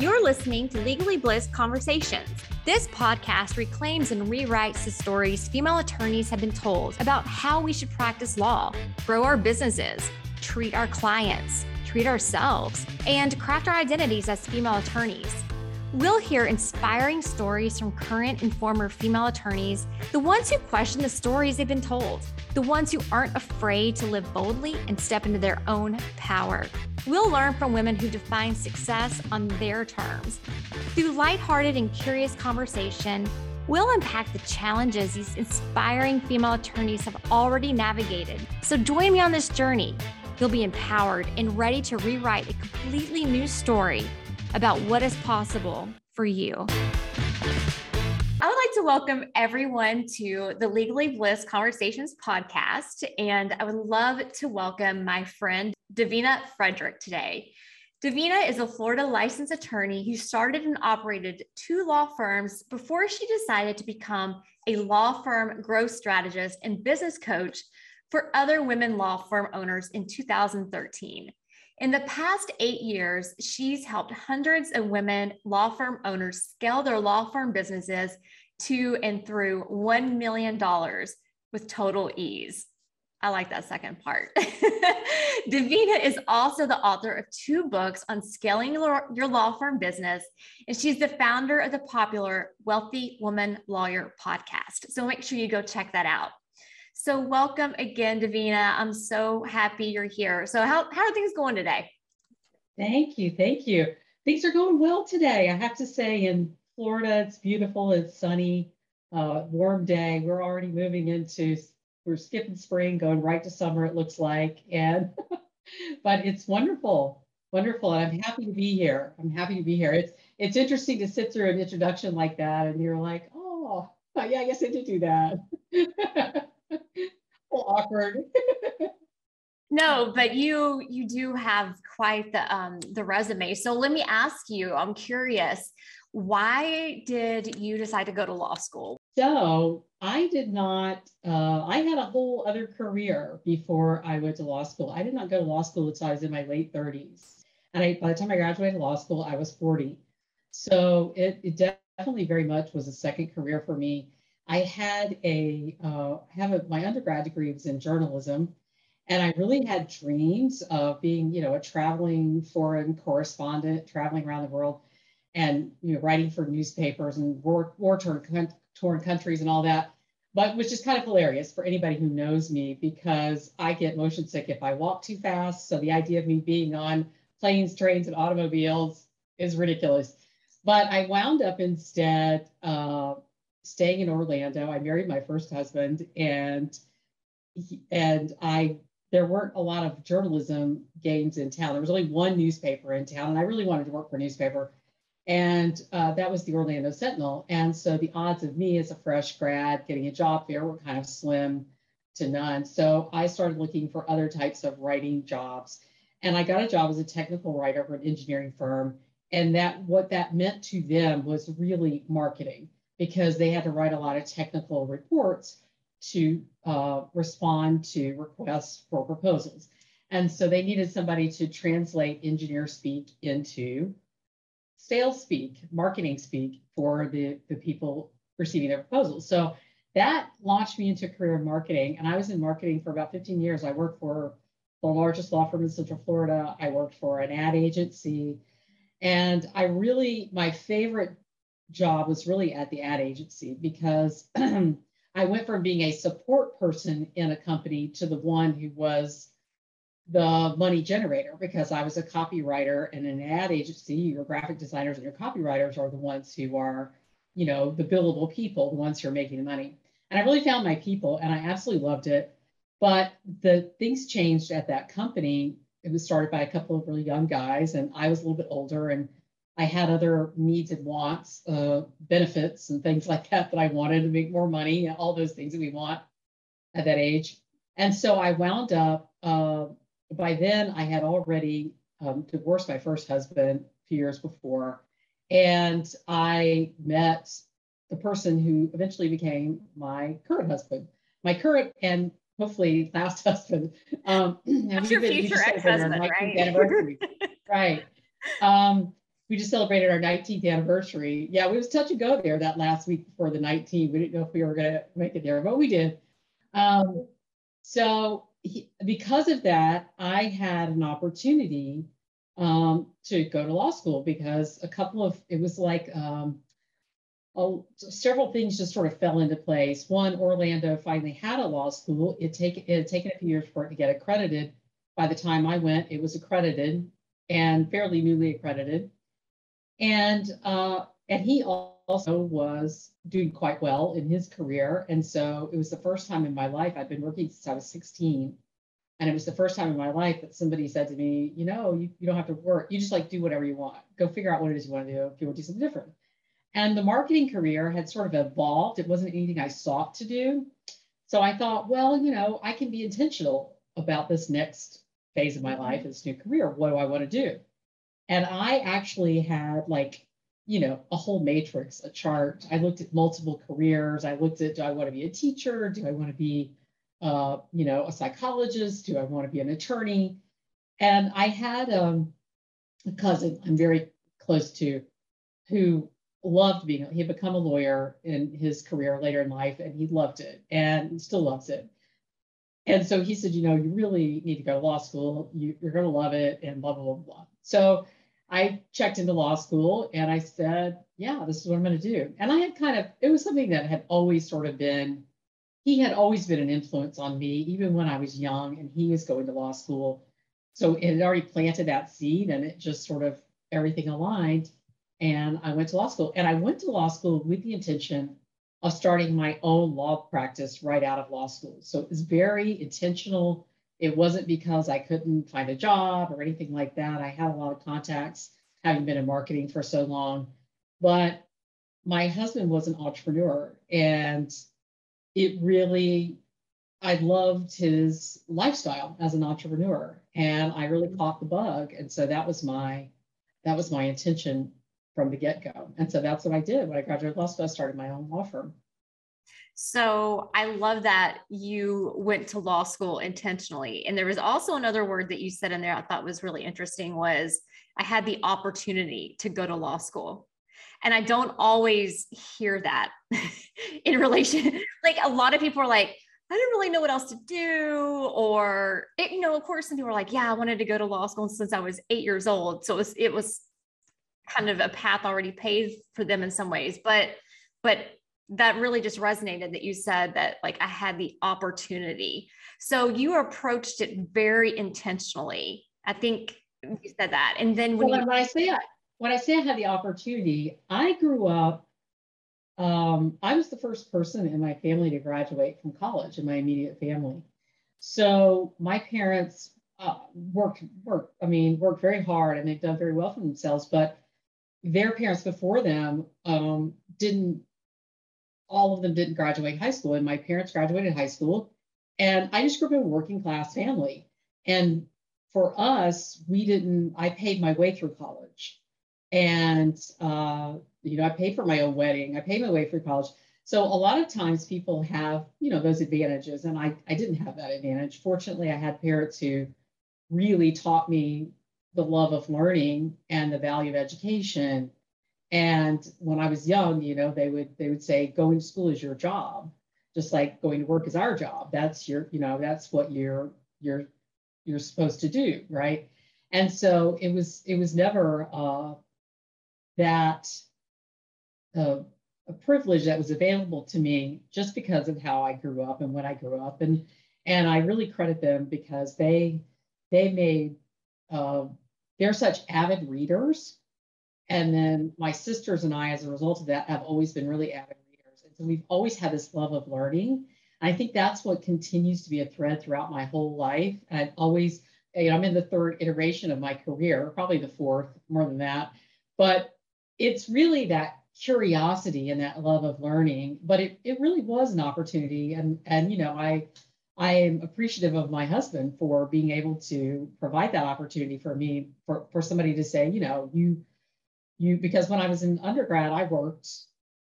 You're listening to Legally Blissed Conversations. This podcast reclaims and rewrites the stories female attorneys have been told about how we should practice law, grow our businesses, treat our clients, treat ourselves, and craft our identities as female attorneys. We'll hear inspiring stories from current and former female attorneys, the ones who question the stories they've been told, the ones who aren't afraid to live boldly and step into their own power. We'll learn from women who define success on their terms. Through lighthearted and curious conversation, we'll unpack the challenges these inspiring female attorneys have already navigated. So join me on this journey. You'll be empowered and ready to rewrite a completely new story about what is possible for you. To welcome everyone to the Legally Blissed Conversations podcast. And I would love to welcome my friend Davina Frederick today. Davina is a Florida licensed attorney who started and operated two law firms before she decided to become a law firm growth strategist and business coach for other women law firm owners in 2013. In the past eight years, she's helped hundreds of women law firm owners scale their law firm businesses to and through $1 million with total ease. I like that second part. Davina is also the author of two books on scaling your law firm business, and she's the founder of the popular Wealthy Woman Lawyer podcast. So make sure you go check that out. So, welcome again, Davina. I'm so happy you're here. So, how, how are things going today? Thank you. Thank you. Things are going well today. I have to say, in Florida, it's beautiful, it's sunny, uh, warm day. We're already moving into, we're skipping spring, going right to summer, it looks like. And, but it's wonderful, wonderful. And I'm happy to be here. I'm happy to be here. It's, it's interesting to sit through an introduction like that and you're like, oh, yeah, I guess I did do that. awkward. no, but you you do have quite the um the resume. So let me ask you, I'm curious, why did you decide to go to law school? So I did not, uh, I had a whole other career before I went to law school. I did not go to law school until I was in my late 30s. And I, by the time I graduated law school, I was 40. So it, it definitely very much was a second career for me. I had a uh, have a, my undergrad degree was in journalism, and I really had dreams of being, you know, a traveling foreign correspondent, traveling around the world, and you know, writing for newspapers and war war torn torn countries and all that. But which is kind of hilarious for anybody who knows me because I get motion sick if I walk too fast. So the idea of me being on planes, trains, and automobiles is ridiculous. But I wound up instead. Uh, staying in Orlando. I married my first husband, and and I there weren't a lot of journalism games in town. There was only one newspaper in town, and I really wanted to work for a newspaper, and uh, that was the Orlando Sentinel. And so the odds of me as a fresh grad getting a job there were kind of slim to none. So I started looking for other types of writing jobs, and I got a job as a technical writer for an engineering firm. And that what that meant to them was really marketing because they had to write a lot of technical reports to uh, respond to requests for proposals. And so they needed somebody to translate engineer speak into sales speak, marketing speak for the, the people receiving their proposals. So that launched me into a career in marketing. And I was in marketing for about 15 years. I worked for the largest law firm in Central Florida. I worked for an ad agency. And I really, my favorite job was really at the ad agency because I went from being a support person in a company to the one who was the money generator because I was a copywriter and an ad agency, your graphic designers and your copywriters are the ones who are, you know, the billable people, the ones who are making the money. And I really found my people and I absolutely loved it. But the things changed at that company. It was started by a couple of really young guys, and I was a little bit older and I had other needs and wants, uh, benefits and things like that that I wanted to make more money, all those things that we want at that age. And so I wound up, uh, by then I had already um, divorced my first husband a few years before. And I met the person who eventually became my current husband, my current and hopefully last husband. Um, That's your future ex-husband, right? right. Um, we just celebrated our 19th anniversary. Yeah, we was touch and go there that last week before the 19th. We didn't know if we were going to make it there, but we did. Um, so he, because of that, I had an opportunity um, to go to law school because a couple of it was like um, oh, several things just sort of fell into place. One, Orlando finally had a law school. It take it had taken a few years for it to get accredited. By the time I went, it was accredited and fairly newly accredited. And uh, and he also was doing quite well in his career. And so it was the first time in my life I've been working since I was 16. And it was the first time in my life that somebody said to me, you know, you, you don't have to work. You just like do whatever you want. Go figure out what it is you want to do if you want to do something different. And the marketing career had sort of evolved. It wasn't anything I sought to do. So I thought, well, you know, I can be intentional about this next phase of my mm-hmm. life, this new career. What do I want to do? And I actually had like, you know, a whole matrix, a chart. I looked at multiple careers. I looked at do I want to be a teacher? Do I want to be, uh, you know, a psychologist? Do I want to be an attorney? And I had um, a cousin I'm very close to who loved being, he had become a lawyer in his career later in life and he loved it and still loves it. And so he said, you know, you really need to go to law school. You, are going to love it and blah, blah, blah, blah. So I checked into law school and I said, yeah, this is what I'm going to do. And I had kind of, it was something that had always sort of been, he had always been an influence on me, even when I was young and he was going to law school. So it had already planted that seed and it just sort of everything aligned. And I went to law school and I went to law school with the intention of starting my own law practice right out of law school. So it was very intentional it wasn't because I couldn't find a job or anything like that. I had a lot of contacts, having been in marketing for so long. But my husband was an entrepreneur, and it really, I loved his lifestyle as an entrepreneur, and I really mm-hmm. caught the bug. And so that was my that was my intention from the get go. And so that's what I did when I graduated law school. I started my own law firm. So I love that you went to law school intentionally. And there was also another word that you said in there I thought was really interesting was I had the opportunity to go to law school. And I don't always hear that in relation. like a lot of people are like, I didn't really know what else to do. Or, it, you know, of course, some people are like, yeah, I wanted to go to law school since I was eight years old. So it was, it was kind of a path already paved for them in some ways. But, but that really just resonated that you said that like I had the opportunity. So you approached it very intentionally. I think you said that. And then when, well, you- when I say I, when I say I had the opportunity, I grew up. Um, I was the first person in my family to graduate from college in my immediate family. So my parents uh, worked worked. I mean, worked very hard, and they've done very well for themselves. But their parents before them um, didn't all of them didn't graduate high school, and my parents graduated high school. And I just grew up in a working class family. And for us, we didn't, I paid my way through college. And, uh, you know, I paid for my own wedding, I paid my way through college. So a lot of times people have, you know, those advantages. And I, I didn't have that advantage. Fortunately, I had parents who really taught me the love of learning and the value of education and when I was young, you know, they would they would say going to school is your job, just like going to work is our job. That's your, you know, that's what you're you're you're supposed to do, right? And so it was it was never uh, that uh, a privilege that was available to me just because of how I grew up and when I grew up, and and I really credit them because they they made uh, they're such avid readers and then my sisters and I, as a result of that, have always been really avid readers. And so we've always had this love of learning. I think that's what continues to be a thread throughout my whole life. And always, you know, I'm in the third iteration of my career, probably the fourth, more than that. But it's really that curiosity and that love of learning. But it, it really was an opportunity. And and you know, I I am appreciative of my husband for being able to provide that opportunity for me, for, for somebody to say, you know, you you because when I was in undergrad, I worked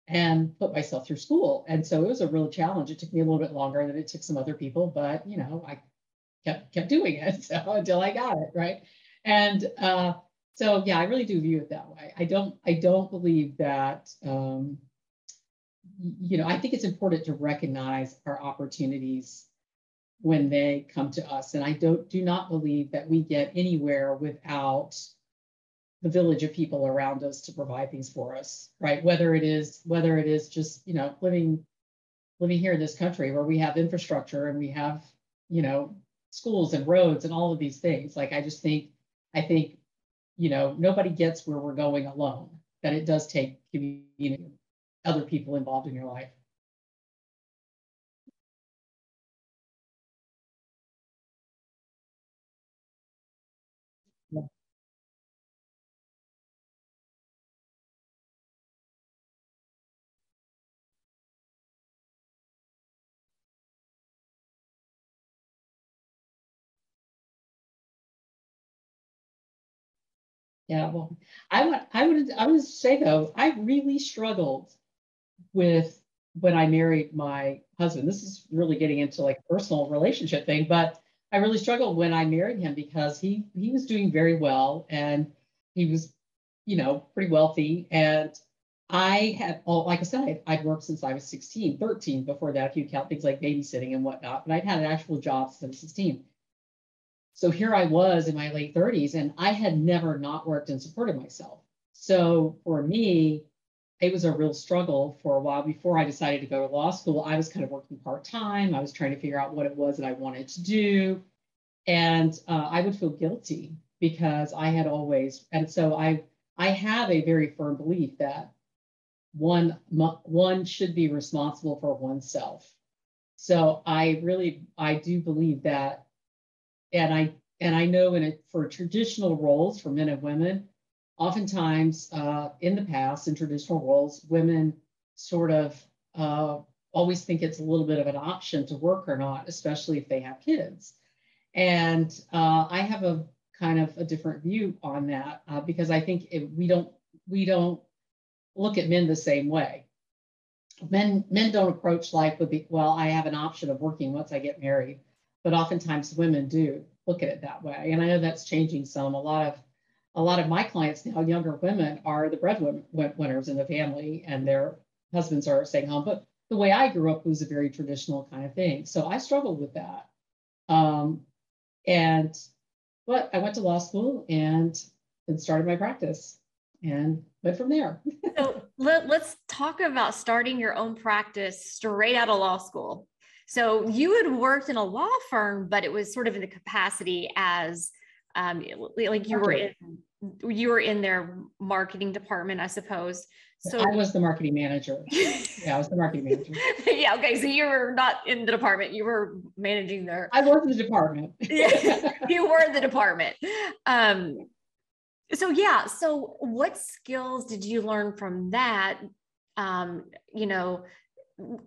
and put myself through school. And so it was a real challenge. It took me a little bit longer than it took some other people, but you know, I kept kept doing it so until I got it, right? And uh, so yeah, I really do view it that way. I don't I don't believe that um, you know, I think it's important to recognize our opportunities when they come to us. And I don't do not believe that we get anywhere without the village of people around us to provide things for us, right? Whether it is whether it is just, you know, living living here in this country where we have infrastructure and we have, you know, schools and roads and all of these things. Like I just think I think, you know, nobody gets where we're going alone. That it does take community other people involved in your life. Yeah, well, I would, I would, I would say though, I really struggled with when I married my husband. This is really getting into like personal relationship thing, but I really struggled when I married him because he he was doing very well and he was, you know, pretty wealthy. And I had, all, like I said, I'd worked since I was 16, 13 before that, if you count things like babysitting and whatnot, but I'd had an actual job since 16. So here I was in my late 30s, and I had never not worked and supported myself. So for me, it was a real struggle for a while before I decided to go to law school. I was kind of working part time. I was trying to figure out what it was that I wanted to do. And uh, I would feel guilty because I had always, and so I, I have a very firm belief that one, one should be responsible for oneself. So I really, I do believe that, and I, and I know in it for traditional roles for men and women, oftentimes uh, in the past, in traditional roles, women sort of uh, always think it's a little bit of an option to work or not, especially if they have kids. And uh, I have a kind of a different view on that uh, because I think if we don't we don't look at men the same way. Men men don't approach life with the well, I have an option of working once I get married, but oftentimes women do look at it that way. And I know that's changing some. A lot of a lot of my clients now, younger women, are the breadwinners in the family, and their husbands are staying home. But the way I grew up was a very traditional kind of thing. So I struggled with that. Um, and but I went to law school and then started my practice and went from there. so let, let's talk about starting your own practice straight out of law school. So you had worked in a law firm, but it was sort of in the capacity as um, like you were in you were in their marketing department, I suppose. So I was the marketing manager. yeah, I was the marketing manager. yeah. Okay. So you were not in the department. You were managing their. I worked in the department. you were in the department. Um, so yeah. So what skills did you learn from that? Um, you know,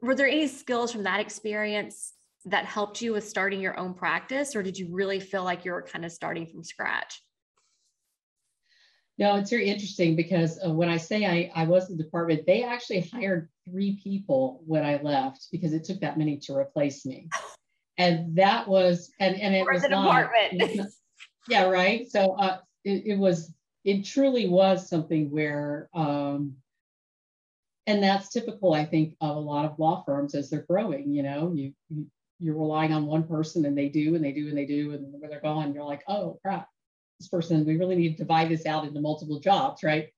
were there any skills from that experience that helped you with starting your own practice, or did you really feel like you were kind of starting from scratch? No, it's very interesting because uh, when I say I, I was the department, they actually hired three people when I left because it took that many to replace me. And that was, and, and it, was the not, department. Not, yeah, right. So uh, it, it was, it truly was something where, um, and that's typical, I think, of a lot of law firms as they're growing. You know, you, you you're relying on one person and they do and they do and they do and when they're gone you're like oh crap this person we really need to divide this out into multiple jobs right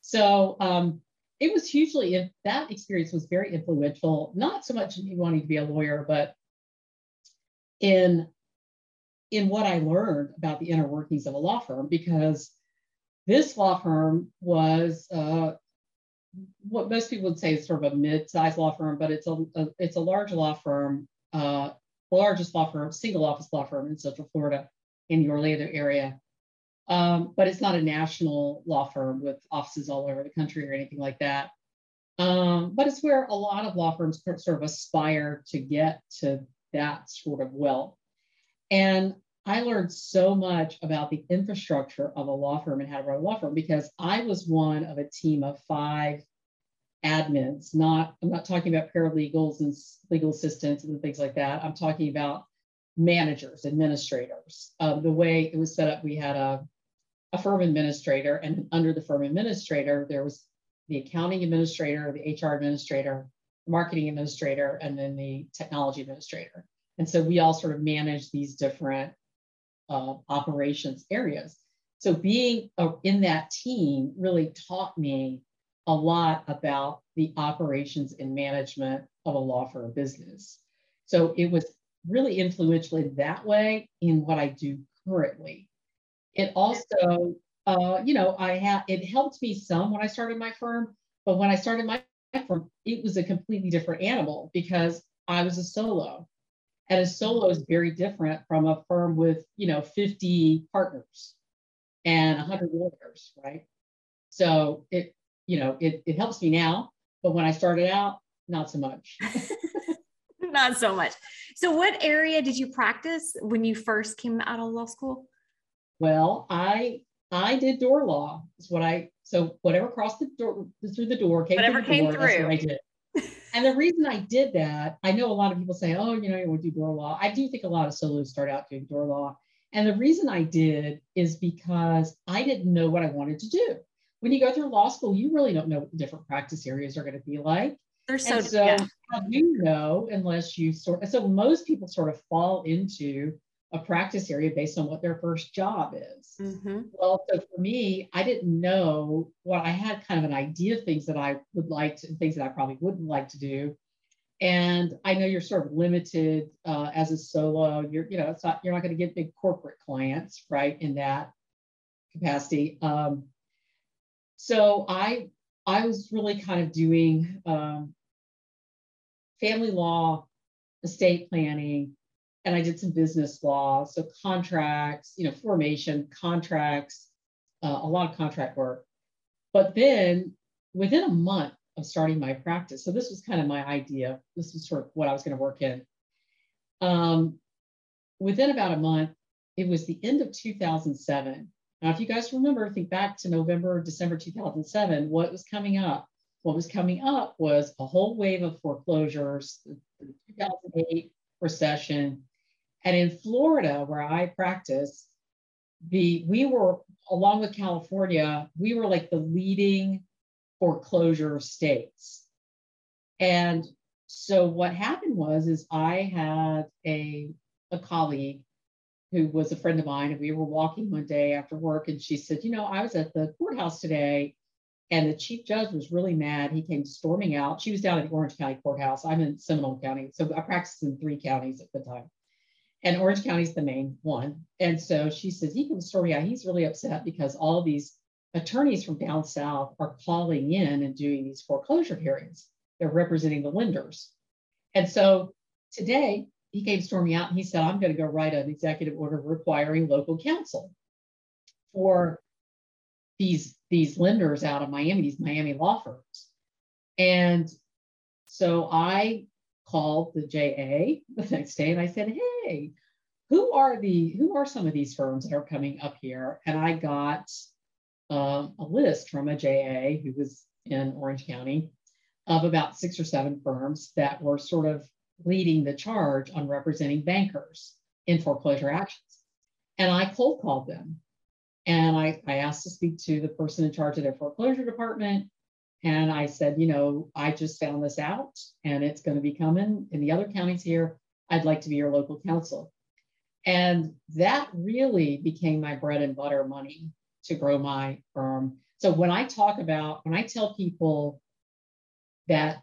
so um, it was hugely that experience was very influential not so much in me wanting to be a lawyer but in in what i learned about the inner workings of a law firm because this law firm was uh, what most people would say is sort of a mid-sized law firm, but it's a, a, it's a large law firm uh, largest law firm, single office law firm in Central Florida in the Orlando area. Um, but it's not a national law firm with offices all over the country or anything like that. Um, but it's where a lot of law firms sort of aspire to get to that sort of wealth. And I learned so much about the infrastructure of a law firm and how to run a law firm because I was one of a team of five admins, not, I'm not talking about paralegals and legal assistants and things like that. I'm talking about managers, administrators. Um, the way it was set up, we had a, a firm administrator, and under the firm administrator, there was the accounting administrator, the HR administrator, marketing administrator, and then the technology administrator. And so we all sort of manage these different uh, operations areas. So being uh, in that team really taught me a lot about the operations and management of a law firm business. So it was really influential in that way in what I do currently. It also, uh, you know, I had it helped me some when I started my firm, but when I started my firm, it was a completely different animal because I was a solo. And a solo is very different from a firm with, you know, 50 partners and 100 lawyers, right? So it, you know, it, it helps me now, but when I started out, not so much. not so much. So, what area did you practice when you first came out of law school? Well, I I did door law. Is what I so whatever crossed the door through the door came whatever came door, through. That's what I did. And the reason I did that, I know a lot of people say, "Oh, you know, you want to do door law." I do think a lot of solos start out doing door law, and the reason I did is because I didn't know what I wanted to do. When you go through law school, you really don't know what the different practice areas are going to be like. They're so, and so yeah. how do you know unless you sort so most people sort of fall into a practice area based on what their first job is. Mm-hmm. Well, so for me, I didn't know what I had kind of an idea of things that I would like to, things that I probably wouldn't like to do. And I know you're sort of limited uh, as a solo. You're, you know, it's not you're not going to get big corporate clients, right? In that capacity. Um, so I I was really kind of doing um, family law, estate planning, and I did some business law, so contracts, you know, formation, contracts, uh, a lot of contract work. But then within a month of starting my practice, so this was kind of my idea. This was sort of what I was going to work in. Um, within about a month, it was the end of 2007. Now, if you guys remember, think back to November, December 2007, what was coming up? What was coming up was a whole wave of foreclosures, the 2008 recession. And in Florida, where I practice, the we were along with California, we were like the leading foreclosure states. And so what happened was is I had a, a colleague who was a friend of mine, and we were walking one day after work, and she said, "You know, I was at the courthouse today, and the chief judge was really mad. He came storming out. She was down at Orange County courthouse. I'm in Seminole County, so I practiced in three counties at the time, and Orange County is the main one. And so she says he comes storming out. He's really upset because all these attorneys from down south are calling in and doing these foreclosure hearings. They're representing the lenders, and so today he came storming out and he said, I'm going to go write an executive order requiring local counsel for these, these lenders out of Miami, these Miami law firms. And so I called the JA the next day and I said, Hey, who are the who are some of these firms that are coming up here? And I got um, a list from a JA who was in Orange County of about six or seven firms that were sort of leading the charge on representing bankers in foreclosure actions. And I cold called them. And I, I asked to speak to the person in charge of their foreclosure department. And I said, you know, I just found this out and it's going to be coming in the other counties here. I'd like to be your local counsel. And that really became my bread and butter money to grow my firm. So when I talk about, when I tell people that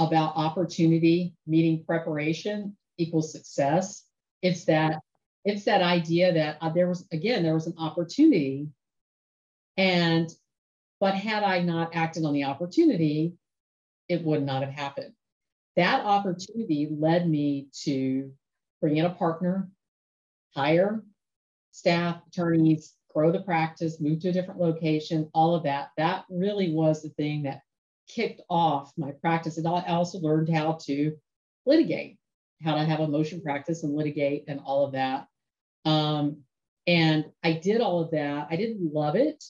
about opportunity meeting preparation equals success. It's that it's that idea that uh, there was again there was an opportunity, and but had I not acted on the opportunity, it would not have happened. That opportunity led me to bring in a partner, hire staff, attorneys, grow the practice, move to a different location, all of that. That really was the thing that kicked off my practice. And I also learned how to litigate, how to have a motion practice and litigate and all of that. Um, and I did all of that. I didn't love it,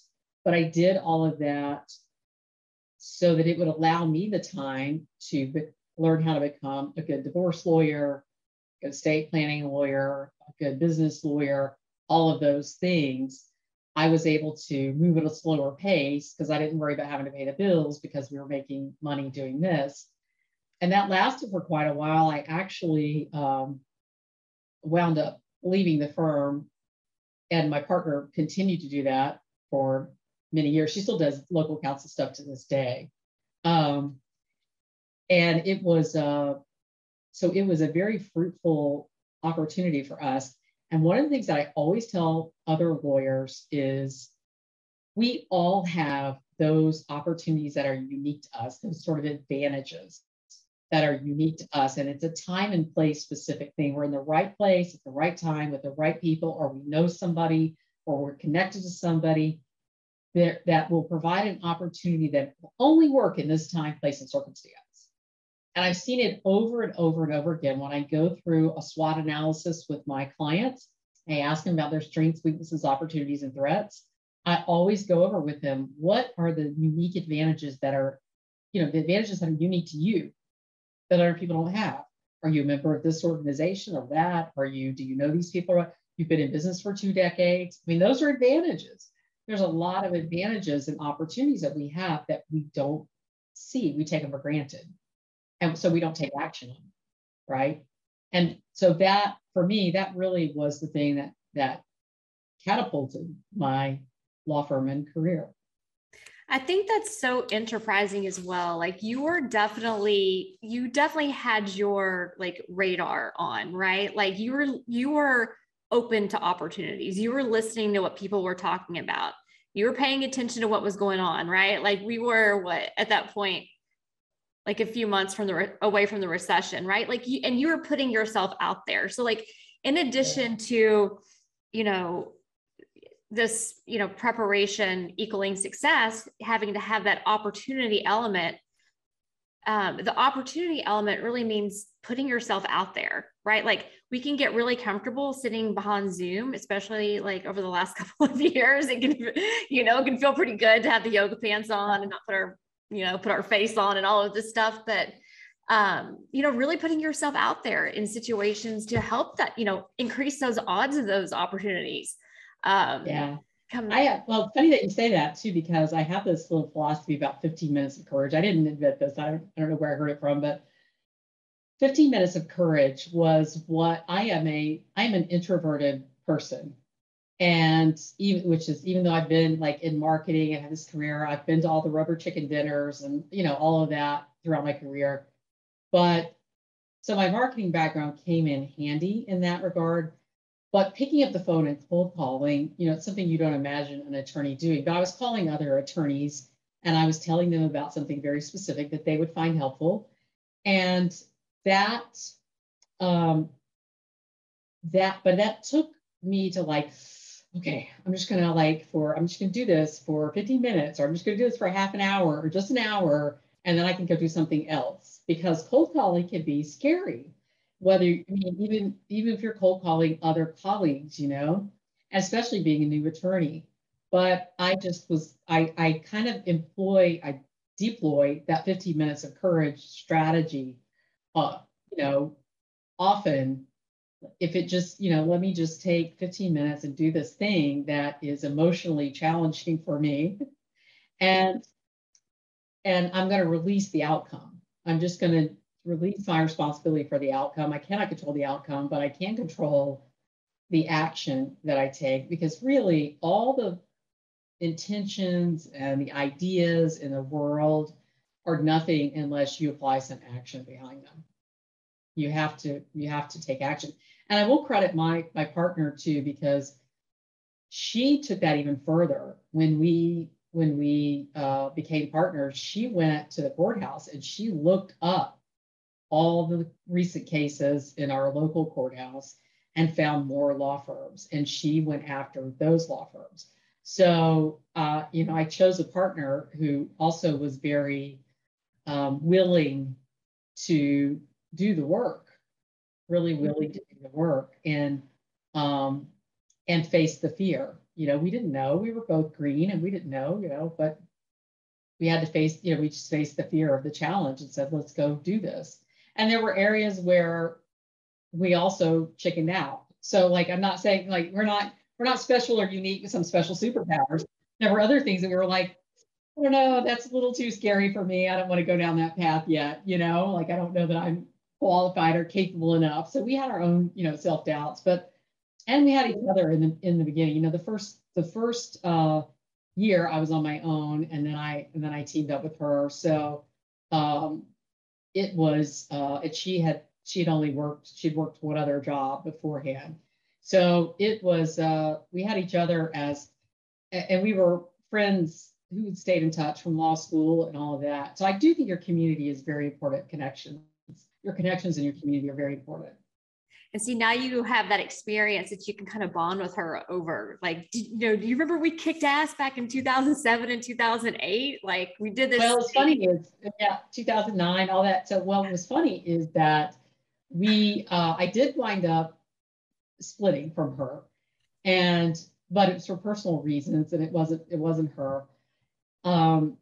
but I did all of that so that it would allow me the time to learn how to become a good divorce lawyer, a good estate planning lawyer, a good business lawyer, all of those things. I was able to move at a slower pace because I didn't worry about having to pay the bills because we were making money doing this. And that lasted for quite a while. I actually um, wound up leaving the firm, and my partner continued to do that for many years. She still does local counsel stuff to this day. Um, and it was uh, so it was a very fruitful opportunity for us. And one of the things that I always tell other lawyers is we all have those opportunities that are unique to us, those sort of advantages that are unique to us. And it's a time and place specific thing. We're in the right place at the right time with the right people, or we know somebody, or we're connected to somebody that, that will provide an opportunity that will only work in this time, place, and circumstance. And I've seen it over and over and over again when I go through a SWOT analysis with my clients. I ask them about their strengths, weaknesses, opportunities, and threats. I always go over with them what are the unique advantages that are, you know, the advantages that are unique to you that other people don't have. Are you a member of this organization or that? Are you, do you know these people? You've been in business for two decades. I mean, those are advantages. There's a lot of advantages and opportunities that we have that we don't see. We take them for granted. And so we don't take action on them, right? And so that for me, that really was the thing that that catapulted my law firm and career. I think that's so enterprising as well. Like you were definitely, you definitely had your like radar on, right? Like you were, you were open to opportunities. You were listening to what people were talking about. You were paying attention to what was going on, right? Like we were what at that point, like a few months from the re- away from the recession, right? Like you, and you were putting yourself out there. So like in addition to, you know, this you know preparation equaling success having to have that opportunity element um, the opportunity element really means putting yourself out there right like we can get really comfortable sitting behind zoom especially like over the last couple of years it can you know it can feel pretty good to have the yoga pants on and not put our you know put our face on and all of this stuff but um, you know really putting yourself out there in situations to help that you know increase those odds of those opportunities um, yeah. Come I have, well, funny that you say that too, because I have this little philosophy about 15 minutes of courage. I didn't admit this. I don't, I don't know where I heard it from, but 15 minutes of courage was what I am a, I'm an introverted person. And even, which is, even though I've been like in marketing and have this career, I've been to all the rubber chicken dinners and, you know, all of that throughout my career. But so my marketing background came in handy in that regard but picking up the phone and cold calling, you know, it's something you don't imagine an attorney doing. But I was calling other attorneys and I was telling them about something very specific that they would find helpful. And that, um, that, but that took me to like, okay, I'm just gonna like for, I'm just gonna do this for 15 minutes, or I'm just gonna do this for half an hour or just an hour, and then I can go do something else because cold calling can be scary whether I mean even even if you're cold calling other colleagues, you know, especially being a new attorney. But I just was I I kind of employ I deploy that 15 minutes of courage strategy. Uh, you know, often if it just you know let me just take 15 minutes and do this thing that is emotionally challenging for me and and i'm going to release the outcome i'm just going to release my responsibility for the outcome. I cannot control the outcome, but I can control the action that I take because really all the intentions and the ideas in the world are nothing unless you apply some action behind them. You have to you have to take action. And I will credit my my partner too because she took that even further when we when we uh, became partners. She went to the courthouse and she looked up all the recent cases in our local courthouse and found more law firms. And she went after those law firms. So, uh, you know, I chose a partner who also was very um, willing to do the work, really willing to do the work and um, and face the fear. You know, we didn't know. We were both green and we didn't know, you know, but we had to face, you know, we just faced the fear of the challenge and said, let's go do this. And there were areas where we also chickened out. So like I'm not saying like we're not we're not special or unique with some special superpowers. There were other things that we were like, I don't know, that's a little too scary for me. I don't want to go down that path yet. You know, like I don't know that I'm qualified or capable enough. So we had our own, you know, self doubts, but and we had each other in the in the beginning. You know, the first the first uh, year I was on my own, and then I and then I teamed up with her. So um, it was uh, it, she had she had only worked she'd worked one other job beforehand. So it was uh, we had each other as and we were friends who stayed in touch from law school and all of that. So I do think your community is very important. Connections, your connections in your community are very important. And see now you have that experience that you can kind of bond with her over like you know do you remember we kicked ass back in 2007 and 2008 like we did this well it's funny is yeah 2009 all that. So well what's funny is that we uh, i did wind up splitting from her and but it was for personal reasons and it wasn't it wasn't her. Um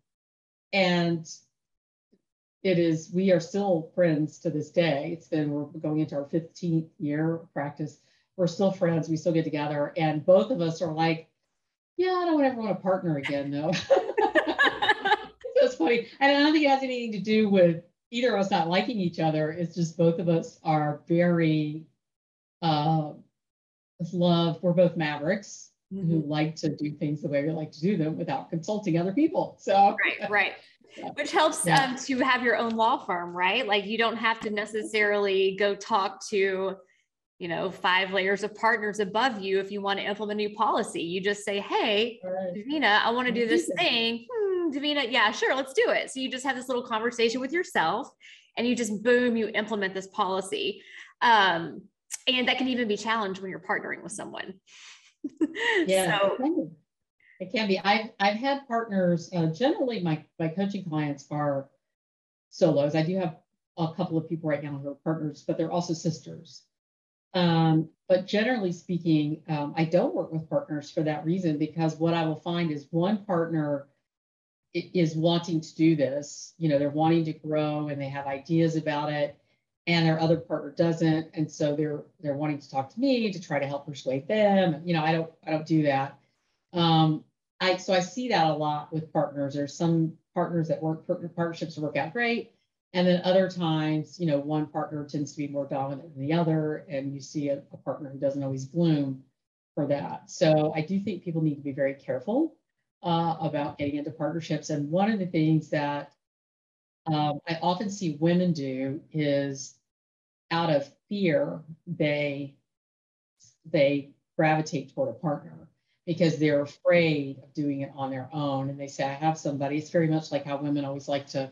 and it is we are still friends to this day. It's been we're going into our 15th year of practice. We're still friends we still get together and both of us are like yeah i don't ever want to partner again though. It's funny. And i don't think it has anything to do with either of us not liking each other. It's just both of us are very uh love. We're both mavericks mm-hmm. who like to do things the way we like to do them without consulting other people so. Right right which helps yeah. um, to have your own law firm, right? Like you don't have to necessarily go talk to, you know, five layers of partners above you if you want to implement a new policy. You just say, hey, right. Davina, I want to do this thing. Hmm, Davina, yeah, sure, let's do it. So you just have this little conversation with yourself and you just boom, you implement this policy. Um, and that can even be challenged when you're partnering with someone. Yeah. so, it can be. I've I've had partners. Uh, generally, my my coaching clients are solos. I do have a couple of people right now who are partners, but they're also sisters. Um, but generally speaking, um, I don't work with partners for that reason because what I will find is one partner is wanting to do this. You know, they're wanting to grow and they have ideas about it, and their other partner doesn't, and so they're they're wanting to talk to me to try to help persuade them. You know, I don't I don't do that. Um, I so I see that a lot with partners. There's some partners that work partnerships work out great, and then other times, you know, one partner tends to be more dominant than the other, and you see a, a partner who doesn't always bloom for that. So I do think people need to be very careful uh, about getting into partnerships. And one of the things that um, I often see women do is out of fear they they gravitate toward a partner because they're afraid of doing it on their own. And they say, I have somebody. It's very much like how women always like to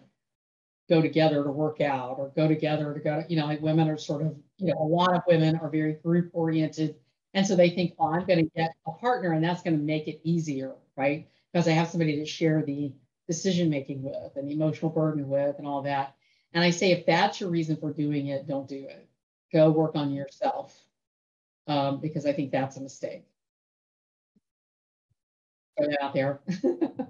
go together to work out or go together to go, to, you know, like women are sort of, you know, a lot of women are very group oriented. And so they think, oh, I'm going to get a partner and that's going to make it easier, right? Because I have somebody to share the decision making with and the emotional burden with and all that. And I say, if that's your reason for doing it, don't do it. Go work on yourself um, because I think that's a mistake throw that out there.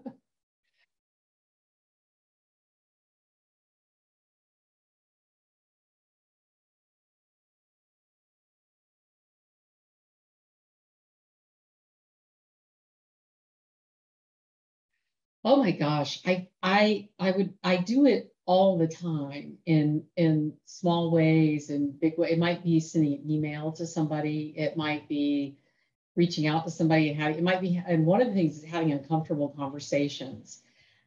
Oh my gosh, I I I would I do it all the time in in small ways and big way. It might be sending an email to somebody. It might be reaching out to somebody and having it might be and one of the things is having uncomfortable conversations.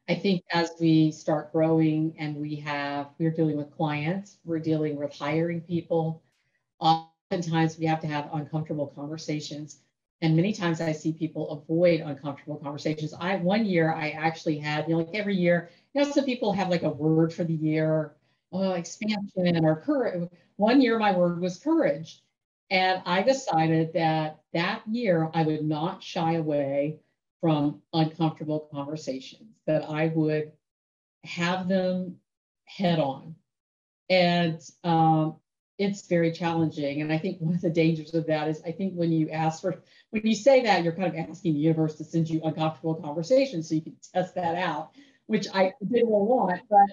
I think as we start growing and we have we're dealing with clients we're dealing with hiring people oftentimes we have to have uncomfortable conversations. And many times i see people avoid uncomfortable conversations. I one year i actually had you know like every year you know some people have like a word for the year oh, expansion or courage. One year my word was courage. And I decided that that year I would not shy away from uncomfortable conversations, that I would have them head on. And um, it's very challenging. And I think one of the dangers of that is I think when you ask for, when you say that, you're kind of asking the universe to send you uncomfortable conversations so you can test that out, which I didn't want. But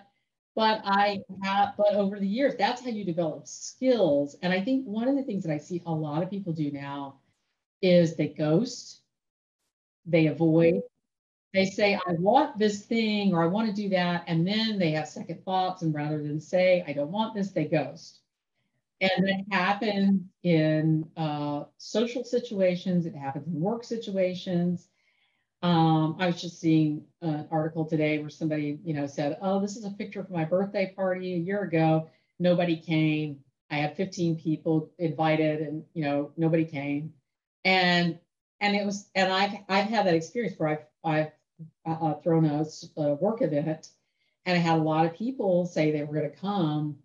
but I have, but over the years, that's how you develop skills. And I think one of the things that I see a lot of people do now is they ghost, they avoid, they say, I want this thing or I want to do that. And then they have second thoughts. And rather than say, I don't want this, they ghost. And it happens in uh, social situations, it happens in work situations. Um, I was just seeing an article today where somebody, you know, said, "Oh, this is a picture from my birthday party a year ago. Nobody came. I had 15 people invited, and you know, nobody came." And and it was, and I've I've had that experience where I've I've uh, thrown a, a work event, and I had a lot of people say they were going to come,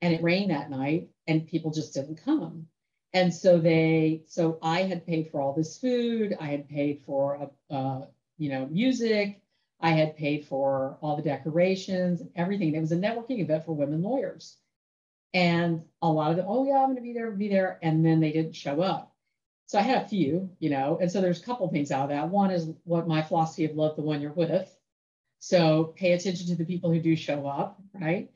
and it rained that night, and people just didn't come. And so they, so I had paid for all this food, I had paid for, uh, you know, music, I had paid for all the decorations everything. It was a networking event for women lawyers. And a lot of them, oh yeah, I'm going to be there, be there. And then they didn't show up. So I had a few, you know, and so there's a couple things out of that. One is what my philosophy of love the one you're with. So pay attention to the people who do show up, right?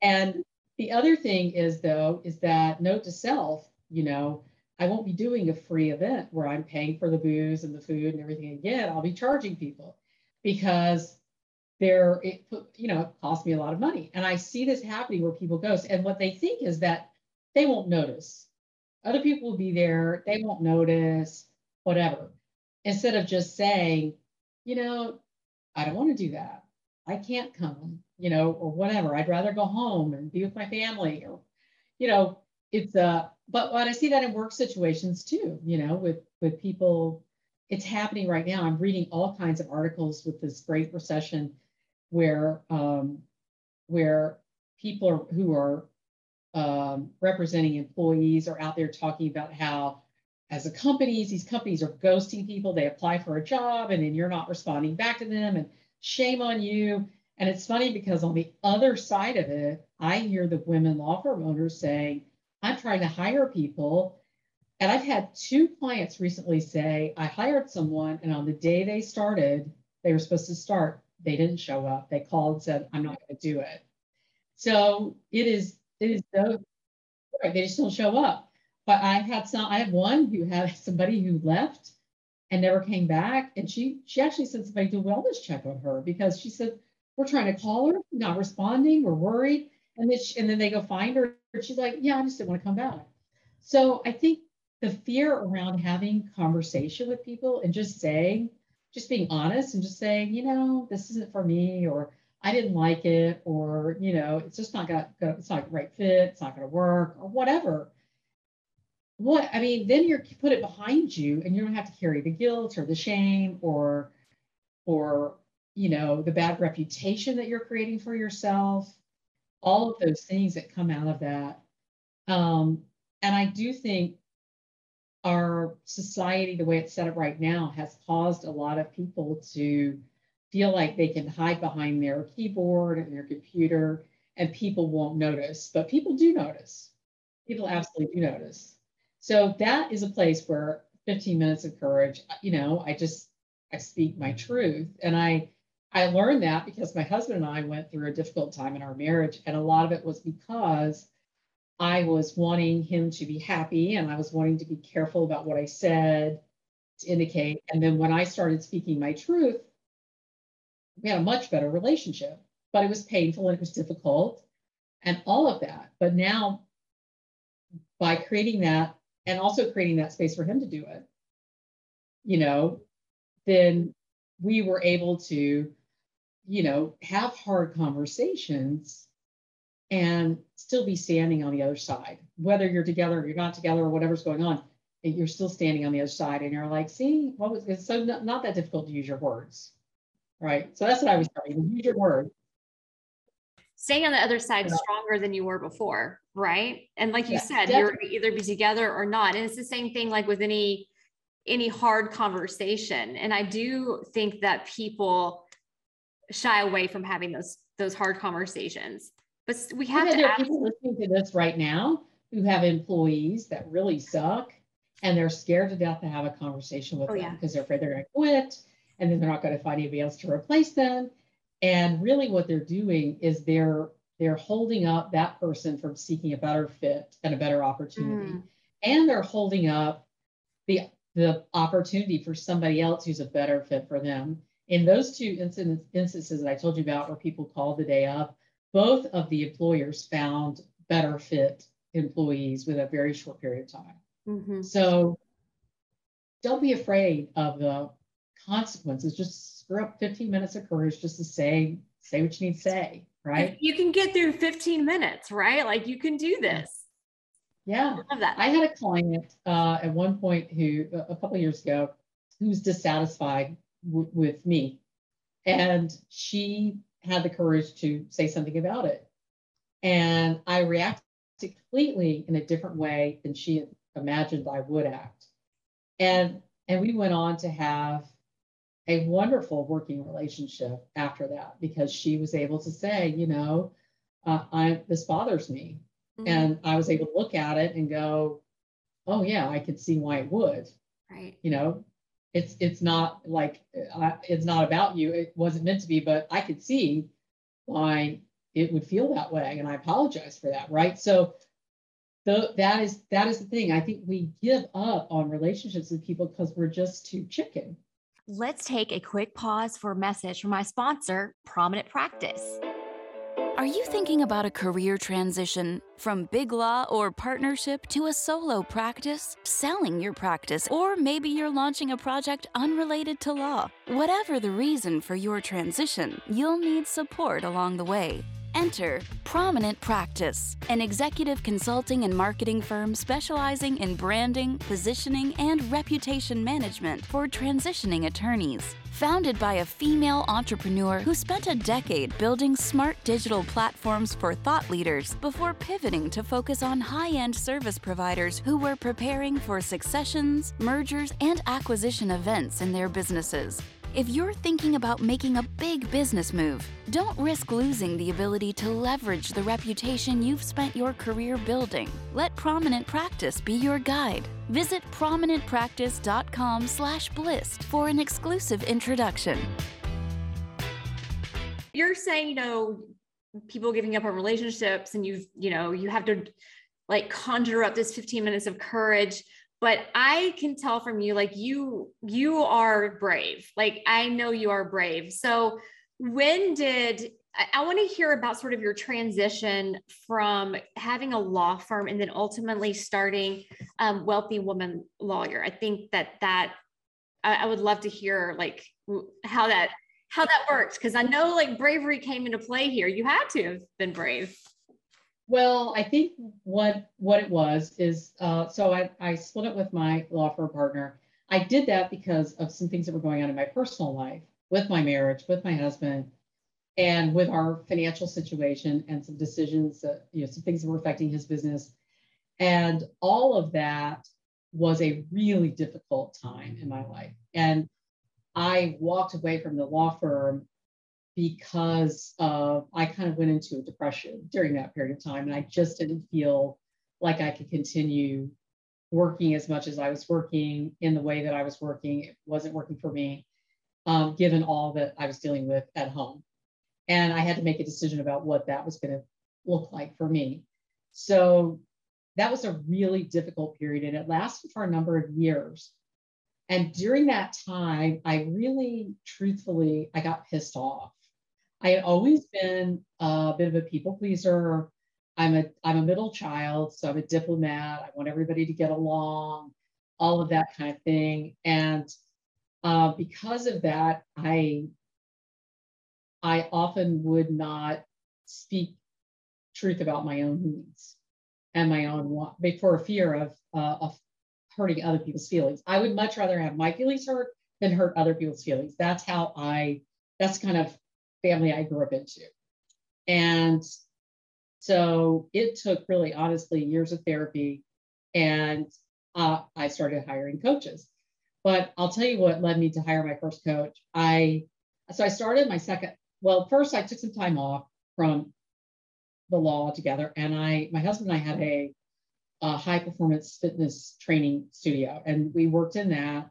And the other thing is though, is that note to self, you know, I won't be doing a free event where I'm paying for the booze and the food and everything again. I'll be charging people because there it you know it cost me a lot of money. And I see this happening where people go And what they think is that they won't notice. Other people will be there, they won't notice, whatever. Instead of just saying, you know, I don't want to do that. I can't come, you know, or whatever. I'd rather go home and be with my family or, you know, it's uh but I see that in work situations too, you know, with with people, it's happening right now. I'm reading all kinds of articles with this great recession where um where people are, who are um, representing employees are out there talking about how as a companies, these companies are ghosting people. They apply for a job and then you're not responding back to them and shame on you. And it's funny because on the other side of it, I hear the women law firm owners saying, I'm trying to hire people. And I've had two clients recently say, I hired someone, and on the day they started, they were supposed to start, they didn't show up. They called and said, I'm not going to do it. So it is, is so, right, they just don't show up. But I had some, I have one who had somebody who left and never came back. And she she actually sent somebody to a wellness check on her because she said, We're trying to call her, not responding, we're worried. And then, she, and then they go find her. And she's like, yeah, I just didn't want to come back. So I think the fear around having conversation with people and just saying, just being honest and just saying, you know, this isn't for me, or I didn't like it, or you know, it's just not gonna, it's not the right fit, it's not gonna work, or whatever. What I mean, then you're put it behind you, and you don't have to carry the guilt or the shame or, or you know, the bad reputation that you're creating for yourself all of those things that come out of that. Um, and I do think our society, the way it's set up right now, has caused a lot of people to feel like they can hide behind their keyboard and their computer and people won't notice. But people do notice. People absolutely do notice. So that is a place where 15 minutes of courage, you know, I just I speak my truth and I I learned that because my husband and I went through a difficult time in our marriage. And a lot of it was because I was wanting him to be happy and I was wanting to be careful about what I said to indicate. And then when I started speaking my truth, we had a much better relationship, but it was painful and it was difficult and all of that. But now, by creating that and also creating that space for him to do it, you know, then we were able to you know, have hard conversations and still be standing on the other side, whether you're together or you're not together or whatever's going on, you're still standing on the other side and you're like, see, what was it's so not, not that difficult to use your words. Right. So that's what I was telling you. Use your word. Staying on the other side yeah. stronger than you were before, right? And like you yeah, said, definitely. you're either be together or not. And it's the same thing like with any any hard conversation. And I do think that people shy away from having those those hard conversations. But we have to. There are people listening to this right now who have employees that really suck, and they're scared to death to have a conversation with oh, them because yeah. they're afraid they're going to quit, and then they're not going to find anybody else to replace them. And really, what they're doing is they're they're holding up that person from seeking a better fit and a better opportunity, mm. and they're holding up the the opportunity for somebody else who's a better fit for them. In those two instances that I told you about where people called the day up, both of the employers found better fit employees with a very short period of time. Mm-hmm. So don't be afraid of the consequences. Just screw up 15 minutes of courage just to say, say what you need to say, right? You can get through 15 minutes, right? Like you can do this. Yeah. I love that. I had a client uh, at one point who, a couple years ago, who was dissatisfied w- with me. And she had the courage to say something about it. And I reacted completely in a different way than she imagined I would act. And and we went on to have a wonderful working relationship after that because she was able to say, you know, uh, I this bothers me, mm-hmm. and I was able to look at it and go, oh yeah, I could see why it would. Right. You know, it's it's not like uh, it's not about you. It wasn't meant to be, but I could see why it would feel that way, and I apologize for that. Right. So the, that is that is the thing. I think we give up on relationships with people because we're just too chicken. Let's take a quick pause for a message from my sponsor, Prominent Practice. Are you thinking about a career transition from big law or partnership to a solo practice, selling your practice, or maybe you're launching a project unrelated to law? Whatever the reason for your transition, you'll need support along the way. Enter Prominent Practice, an executive consulting and marketing firm specializing in branding, positioning, and reputation management for transitioning attorneys. Founded by a female entrepreneur who spent a decade building smart digital platforms for thought leaders before pivoting to focus on high end service providers who were preparing for successions, mergers, and acquisition events in their businesses. If you're thinking about making a big business move, don't risk losing the ability to leverage the reputation you've spent your career building. Let Prominent Practice be your guide. Visit prominentpractice.com/blist for an exclusive introduction. You're saying, you know, people giving up on relationships and you've, you know, you have to like conjure up this 15 minutes of courage but i can tell from you like you you are brave. Like i know you are brave. So when did I, I want to hear about sort of your transition from having a law firm and then ultimately starting um, wealthy woman lawyer. I think that that I, I would love to hear like how that how that worked because i know like bravery came into play here. You had to have been brave well, I think what what it was is uh, so I, I split up with my law firm partner. I did that because of some things that were going on in my personal life, with my marriage, with my husband, and with our financial situation, and some decisions that you know some things that were affecting his business, and all of that was a really difficult time in my life. And I walked away from the law firm because I kind of went into a depression during that period of time. And I just didn't feel like I could continue working as much as I was working in the way that I was working. It wasn't working for me, um, given all that I was dealing with at home. And I had to make a decision about what that was going to look like for me. So that was a really difficult period and it lasted for a number of years. And during that time, I really truthfully, I got pissed off I had always been a bit of a people pleaser. I'm a I'm a middle child, so I'm a diplomat. I want everybody to get along, all of that kind of thing. And uh, because of that, I I often would not speak truth about my own needs and my own want for fear of uh, of hurting other people's feelings. I would much rather have my feelings hurt than hurt other people's feelings. That's how I. That's kind of family I grew up into. And so it took really honestly years of therapy and uh, I started hiring coaches. But I'll tell you what led me to hire my first coach. I so I started my second. Well, first I took some time off from the law together, and I my husband and I had a, a high performance fitness training studio, and we worked in that,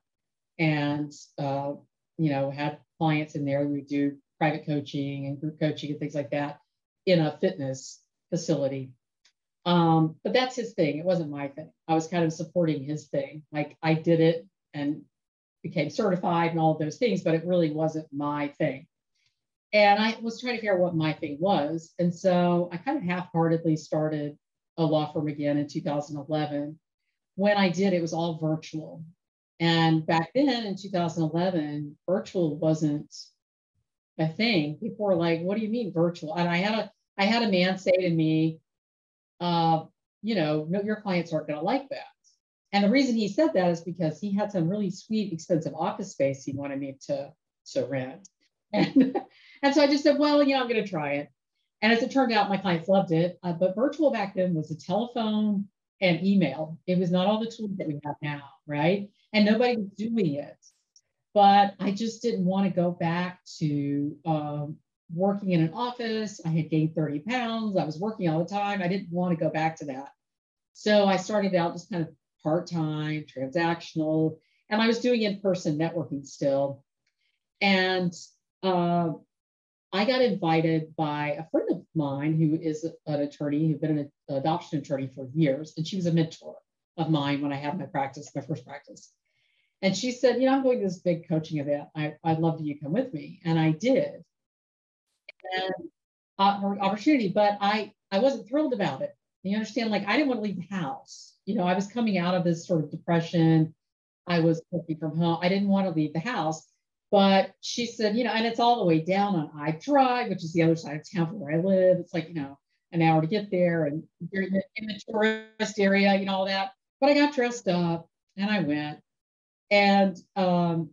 and uh, you know had clients in there. We do private coaching and group coaching and things like that in a fitness facility. Um, but that's his thing. It wasn't my thing. I was kind of supporting his thing. Like I did it and became certified and all those things, but it really wasn't my thing. And I was trying to figure out what my thing was. And so I kind of half heartedly started a law firm again in 2011. When I did, it was all virtual. And back then in 2011, virtual wasn't a thing. People were like, what do you mean virtual? And I had a I had a man say to me, uh, you know, no, your clients aren't going to like that. And the reason he said that is because he had some really sweet, expensive office space he wanted me to, to rent. And, and so I just said, well, you know, I'm going to try it. And as it turned out, my clients loved it. Uh, but virtual back then was a telephone and email. It was not all the tools that we have now, right? And nobody was doing it. But I just didn't want to go back to um, working in an office. I had gained 30 pounds. I was working all the time. I didn't want to go back to that. So I started out just kind of part time, transactional, and I was doing in person networking still. And uh, I got invited by a friend of mine who is an attorney, who'd been an adoption attorney for years, and she was a mentor of mine when I had my practice, my first practice. And she said, You know, I'm going to this big coaching event. I, would love that you come with me. And I did and uh, opportunity, but I I wasn't thrilled about it. You understand? Like I didn't want to leave the house. You know, I was coming out of this sort of depression. I was working from home. I didn't want to leave the house. But she said, you know, and it's all the way down on I Drive, which is the other side of town from where I live. It's like, you know, an hour to get there and you're in the, in the tourist area, you know, all that. But I got dressed up and I went. And um,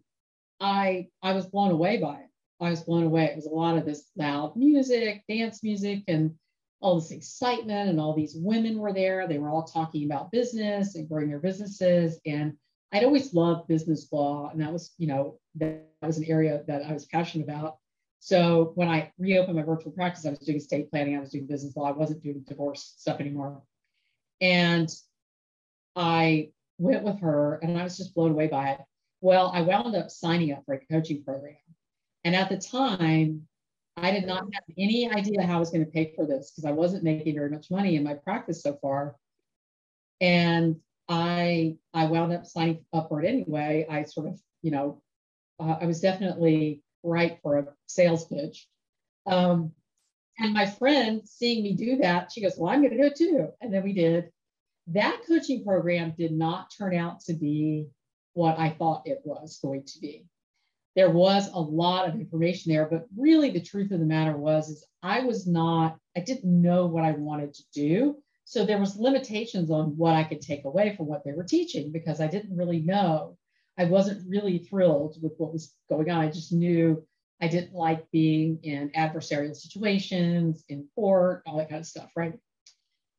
I I was blown away by it. I was blown away. It was a lot of this loud music, dance music, and all this excitement. And all these women were there. They were all talking about business and growing their businesses. And I'd always loved business law. And that was, you know, that was an area that I was passionate about. So when I reopened my virtual practice, I was doing estate planning, I was doing business law, I wasn't doing divorce stuff anymore. And I went with her and I was just blown away by it. Well, I wound up signing up for a coaching program and at the time, I did not have any idea how I was going to pay for this because I wasn't making very much money in my practice so far. And I I wound up signing up for it anyway. I sort of, you know, uh, I was definitely right for a sales pitch. Um, and my friend, seeing me do that, she goes, "Well, I'm going to do it too." And then we did. That coaching program did not turn out to be what I thought it was going to be there was a lot of information there, but really the truth of the matter was is I was not, I didn't know what I wanted to do. So there was limitations on what I could take away from what they were teaching because I didn't really know. I wasn't really thrilled with what was going on. I just knew I didn't like being in adversarial situations, in court, all that kind of stuff, right?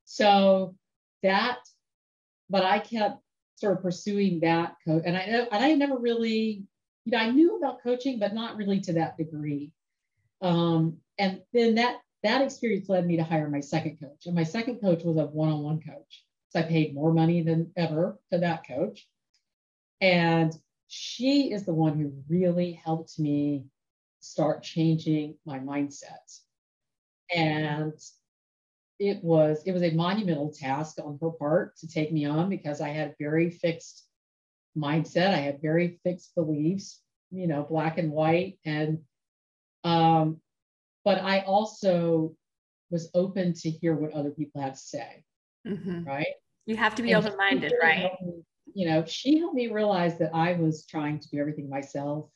So that, but I kept sort of pursuing that coach. and I and I never really you know, I knew about coaching, but not really to that degree. Um, and then that that experience led me to hire my second coach. And my second coach was a one-on-one coach. So I paid more money than ever to that coach. And she is the one who really helped me start changing my mindset. And it was it was a monumental task on her part to take me on because I had very fixed mindset. I had very fixed beliefs, you know, black and white. And, um, but I also was open to hear what other people had to say. Mm-hmm. Right. You have to be open minded, right? Me, you know, she helped me realize that I was trying to do everything myself,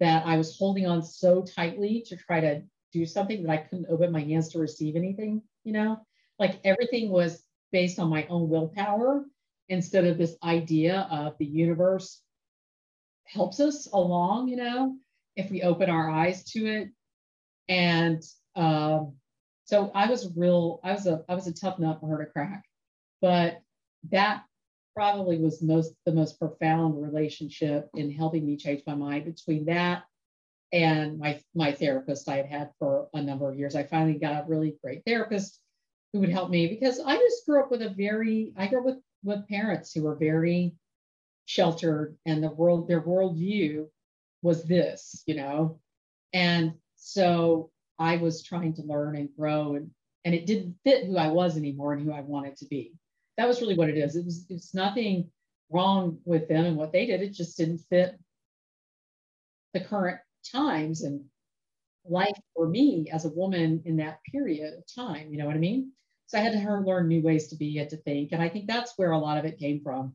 that I was holding on so tightly to try to do something that I couldn't open my hands to receive anything, you know, like everything was based on my own willpower instead of this idea of the universe helps us along, you know, if we open our eyes to it. And um, so I was real, I was a I was a tough nut for her to crack. But that probably was most the most profound relationship in helping me change my mind between that and my my therapist I had had for a number of years. I finally got a really great therapist who would help me because I just grew up with a very I grew up with with parents who were very sheltered and the world their worldview was this you know and so i was trying to learn and grow and and it didn't fit who I was anymore and who I wanted to be. That was really what it is. It was it's nothing wrong with them and what they did. It just didn't fit the current times and life for me as a woman in that period of time. You know what I mean? So I had to learn new ways to be and to think. And I think that's where a lot of it came from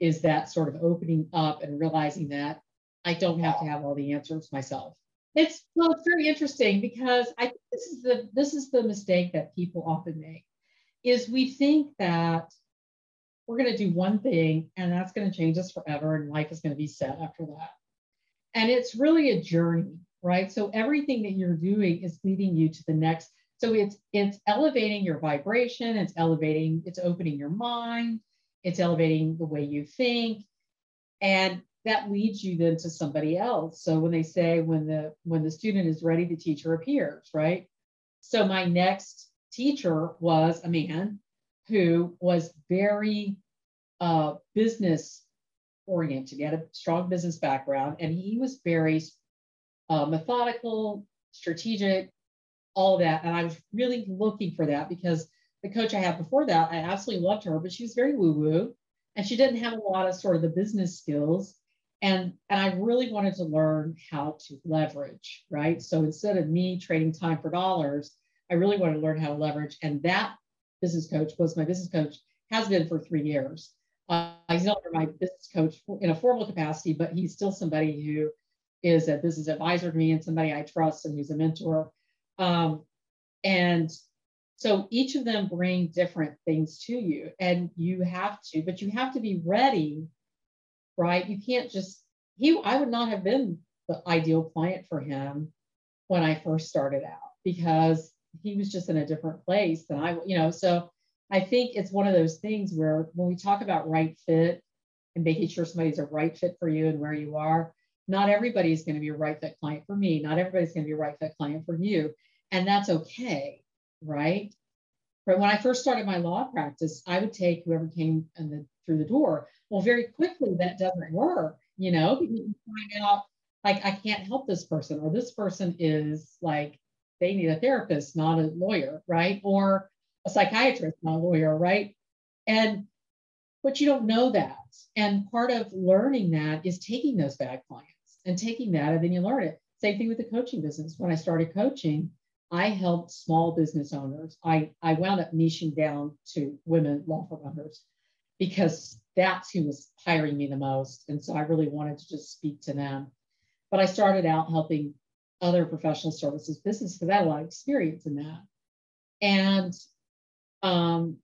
is that sort of opening up and realizing that I don't have to have all the answers myself. It's well, it's very interesting because I think this is the this is the mistake that people often make is we think that we're going to do one thing and that's going to change us forever and life is going to be set after that. And it's really a journey, right? So everything that you're doing is leading you to the next. So it's it's elevating your vibration, it's elevating, it's opening your mind, it's elevating the way you think. And that leads you then to somebody else. So when they say when the when the student is ready, the teacher appears, right? So my next teacher was a man who was very uh, business oriented. He had a strong business background, and he was very uh, methodical, strategic, all that. And I was really looking for that because the coach I had before that, I absolutely loved her, but she was very woo woo, and she didn't have a lot of sort of the business skills and and i really wanted to learn how to leverage right so instead of me trading time for dollars i really wanted to learn how to leverage and that business coach was my business coach has been for three years uh, he's not my business coach in a formal capacity but he's still somebody who is a business advisor to me and somebody i trust and who's a mentor um, and so each of them bring different things to you and you have to but you have to be ready right? You can't just, he, I would not have been the ideal client for him when I first started out because he was just in a different place than I, you know, so I think it's one of those things where when we talk about right fit and making sure somebody's a right fit for you and where you are, not everybody's going to be a right fit client for me. Not everybody's going to be a right fit client for you. And that's okay, right? But when I first started my law practice, I would take whoever came the, through the door. Well, very quickly that doesn't work, you know, because you find out like I can't help this person, or this person is like they need a therapist, not a lawyer, right? Or a psychiatrist, not a lawyer, right? And but you don't know that. And part of learning that is taking those bad clients and taking that, and then you learn it. Same thing with the coaching business. When I started coaching, I helped small business owners. I, I wound up niching down to women law firm owners because that's who was hiring me the most. And so I really wanted to just speak to them. But I started out helping other professional services businesses because I had a lot of experience in that. And um,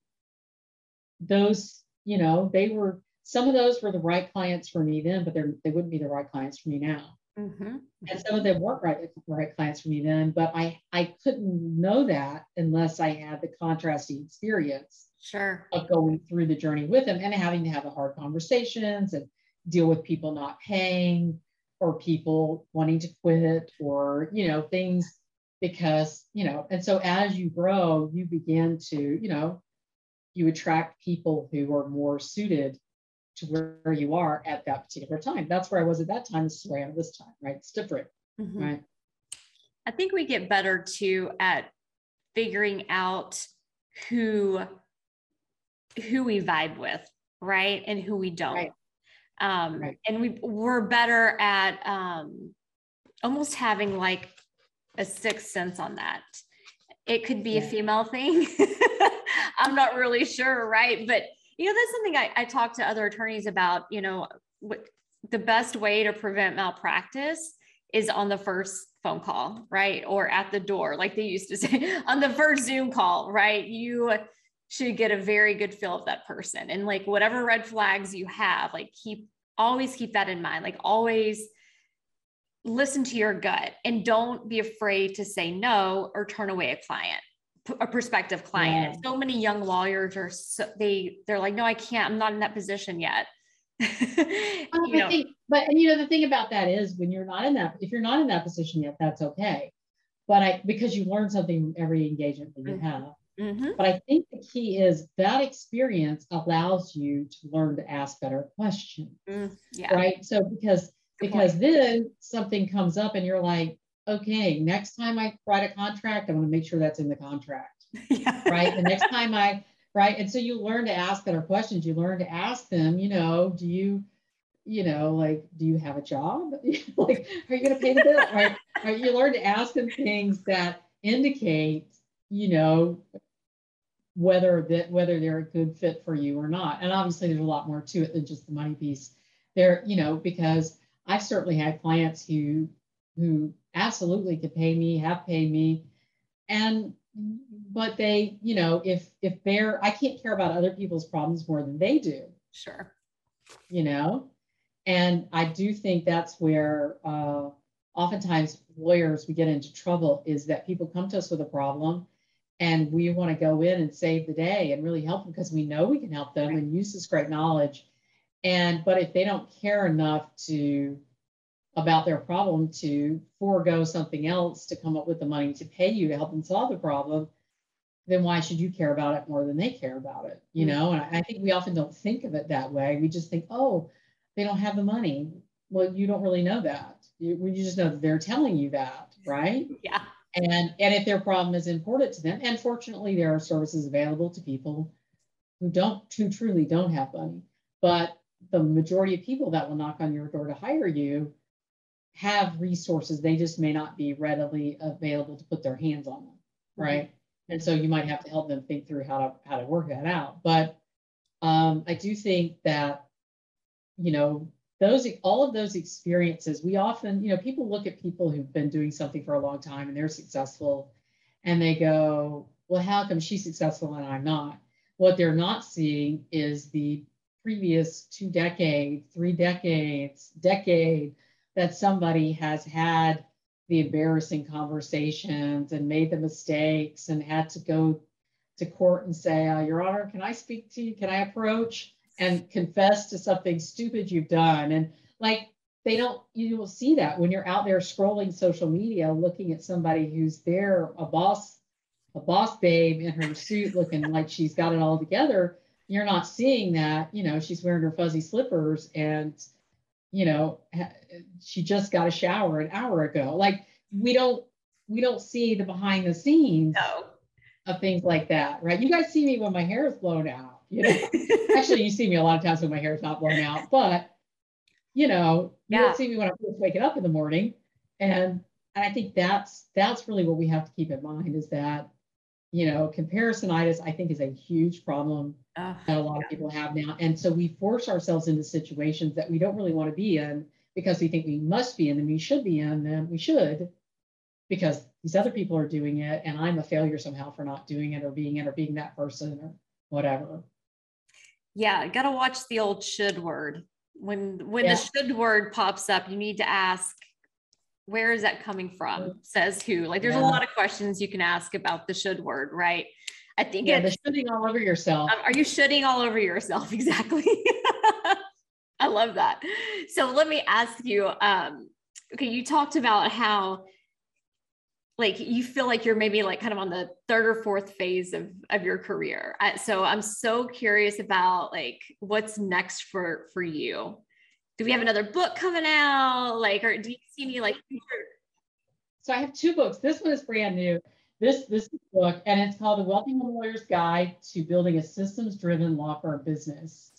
those, you know, they were some of those were the right clients for me then, but they're they wouldn't be the right clients for me now. Mm-hmm. And some of them weren't right, right clients for me then, but I, I couldn't know that unless I had the contrasting experience sure. of going through the journey with them and having to have the hard conversations and deal with people not paying or people wanting to quit or, you know, things because, you know, and so as you grow, you begin to, you know, you attract people who are more suited to where you are at that particular time. That's where I was at that time. This is where I am this time, right? It's different, mm-hmm. right? I think we get better too at figuring out who who we vibe with, right, and who we don't. Right. Um, right. And we we're better at um, almost having like a sixth sense on that. It could be yeah. a female thing. I'm not really sure, right? But you know, that's something I, I talk to other attorneys about, you know, what, the best way to prevent malpractice is on the first phone call, right? Or at the door, like they used to say on the first Zoom call, right? You should get a very good feel of that person. And like whatever red flags you have, like keep always keep that in mind. Like always listen to your gut and don't be afraid to say no or turn away a client a prospective client. Yeah. So many young lawyers are so they they're like, no, I can't. I'm not in that position yet. Think, but and you know the thing about that is when you're not in that if you're not in that position yet, that's okay. But I because you learn something every engagement that you mm-hmm. have. Mm-hmm. But I think the key is that experience allows you to learn to ask better questions. Mm, yeah. Right. So because Good because point. then something comes up and you're like, okay, next time I write a contract, I want to make sure that's in the contract. yeah. right? The next time I, right? And so you learn to ask better questions. You learn to ask them, you know, do you, you know, like, do you have a job? like, are you going to pay the bill? right? right? You learn to ask them things that indicate, you know, whether that whether they're a good fit for you or not. And obviously, there's a lot more to it than just the money piece. There, you know, because I've certainly had clients who who absolutely could pay me, have paid me, and but they, you know, if if they're, I can't care about other people's problems more than they do. Sure. You know, and I do think that's where uh, oftentimes lawyers we get into trouble is that people come to us with a problem and we want to go in and save the day and really help them because we know we can help them right. and use this great knowledge and but if they don't care enough to about their problem to forego something else to come up with the money to pay you to help them solve the problem then why should you care about it more than they care about it you mm-hmm. know? And I, I think we often don't think of it that way. We just think oh they don't have the money. Well you don't really know that. You, you just know that they're telling you that right? Yeah. And and if their problem is important to them and fortunately there are services available to people who don't who truly don't have money but the majority of people that will knock on your door to hire you have resources they just may not be readily available to put their hands on them mm-hmm. right mm-hmm. and so you might have to help them think through how to how to work that out but um, i do think that you know those all of those experiences we often you know people look at people who've been doing something for a long time and they're successful and they go well how come she's successful and i'm not what they're not seeing is the previous two decades three decades decade that somebody has had the embarrassing conversations and made the mistakes and had to go to court and say uh, your honor can i speak to you can i approach and confess to something stupid you've done. And like they don't, you will see that when you're out there scrolling social media, looking at somebody who's there, a boss, a boss babe in her suit looking like she's got it all together. You're not seeing that, you know, she's wearing her fuzzy slippers and, you know, she just got a shower an hour ago. Like we don't, we don't see the behind the scenes no. of things like that, right? You guys see me when my hair is blown out you know, actually, you see me a lot of times when my hair is not blown out, but you know, you yeah. don't see me when I'm first waking up in the morning. And, and I think that's that's really what we have to keep in mind is that, you know, comparisonitis, I think, is a huge problem uh, that a lot yeah. of people have now. And so we force ourselves into situations that we don't really want to be in because we think we must be in them, we should be in them, we should, because these other people are doing it, and I'm a failure somehow for not doing it or being it or being that person or whatever. Yeah, got to watch the old should word. When when yeah. the should word pops up, you need to ask where is that coming from? Mm. Says who? Like there's yeah. a lot of questions you can ask about the should word, right? I think yeah, the shooting all over yourself. Um, are you shooting all over yourself? Exactly. I love that. So let me ask you. Um, okay, you talked about how like you feel like you're maybe like kind of on the third or fourth phase of of your career so i'm so curious about like what's next for for you do we have another book coming out? Like or do you see me like so i have two books. This one is brand new. This this book and it's called the wealthy lawyer's guide to building a systems driven law firm business.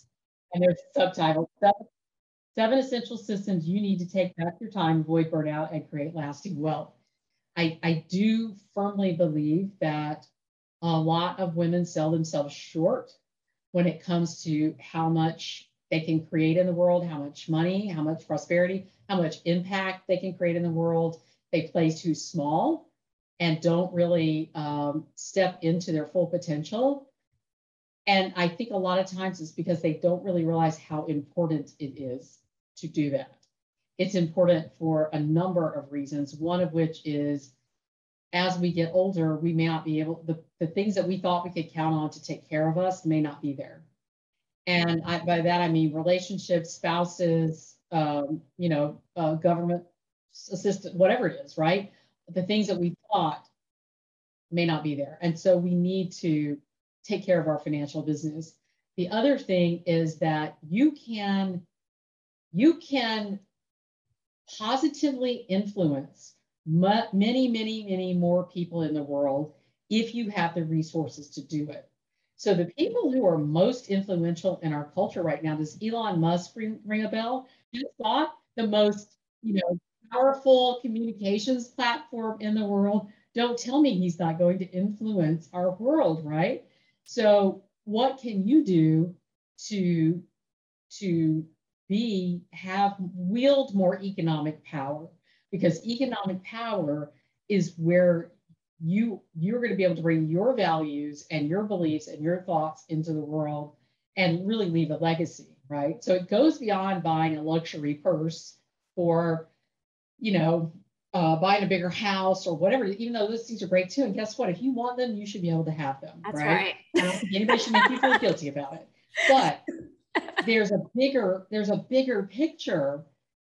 And there's a subtitle seven, seven essential systems you need to take back your time avoid burnout and create lasting wealth. I, I do firmly believe that a lot of women sell themselves short when it comes to how much they can create in the world, how much money, how much prosperity, how much impact they can create in the world. They play too small and don't really um, step into their full potential. And I think a lot of times it's because they don't really realize how important it is to do that it's important for a number of reasons, one of which is as we get older, we may not be able, the, the things that we thought we could count on to take care of us may not be there. And I, by that, I mean relationships, spouses, um, you know, uh, government assistant, whatever it is, right? The things that we thought may not be there. And so we need to take care of our financial business. The other thing is that you can, you can positively influence many, many, many more people in the world if you have the resources to do it. So the people who are most influential in our culture right now, does Elon Musk ring, ring a bell? He's not the most, you know, powerful communications platform in the world. Don't tell me he's not going to influence our world, right? So what can you do to to be have wield more economic power? Because economic power is where you you're going to be able to bring your values and your beliefs and your thoughts into the world and really leave a legacy right? So it goes beyond buying a luxury purse or you know uh, buying a bigger house or whatever even though those things are great too. And guess what? If you want them you should be able to have them That's right, right. i don't think anybody should make you feel guilty about it. But there's a bigger there's a bigger picture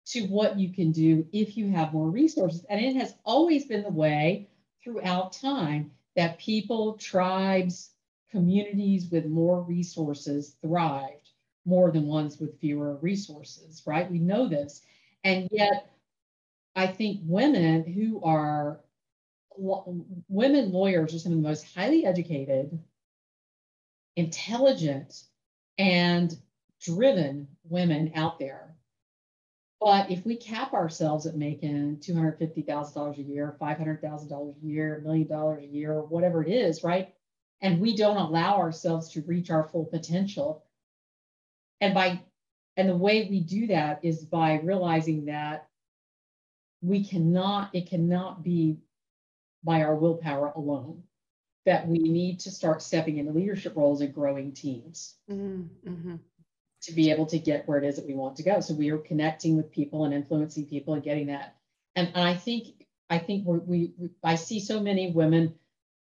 to what you can do if you have more resources. And it has always been the way throughout time that people, tribes, communities with more resources thrived more than ones with fewer resources, right? We know this. And yet, I think women who are women lawyers are some of the most highly educated, intelligent, and driven women out there but if we cap ourselves at making $250,000 a year, $500,000 a year, a million dollars a year, whatever it is, right? And we don't allow ourselves to reach our full potential. And by and the way we do that is by realizing that we cannot, it cannot be by our willpower alone, that we need to start stepping into leadership roles and growing teams. Mm-hmm. mm-hmm to be able to get where it is that we want to go. So we are connecting with people and influencing people and getting that. And, and I think I think we we I see so many women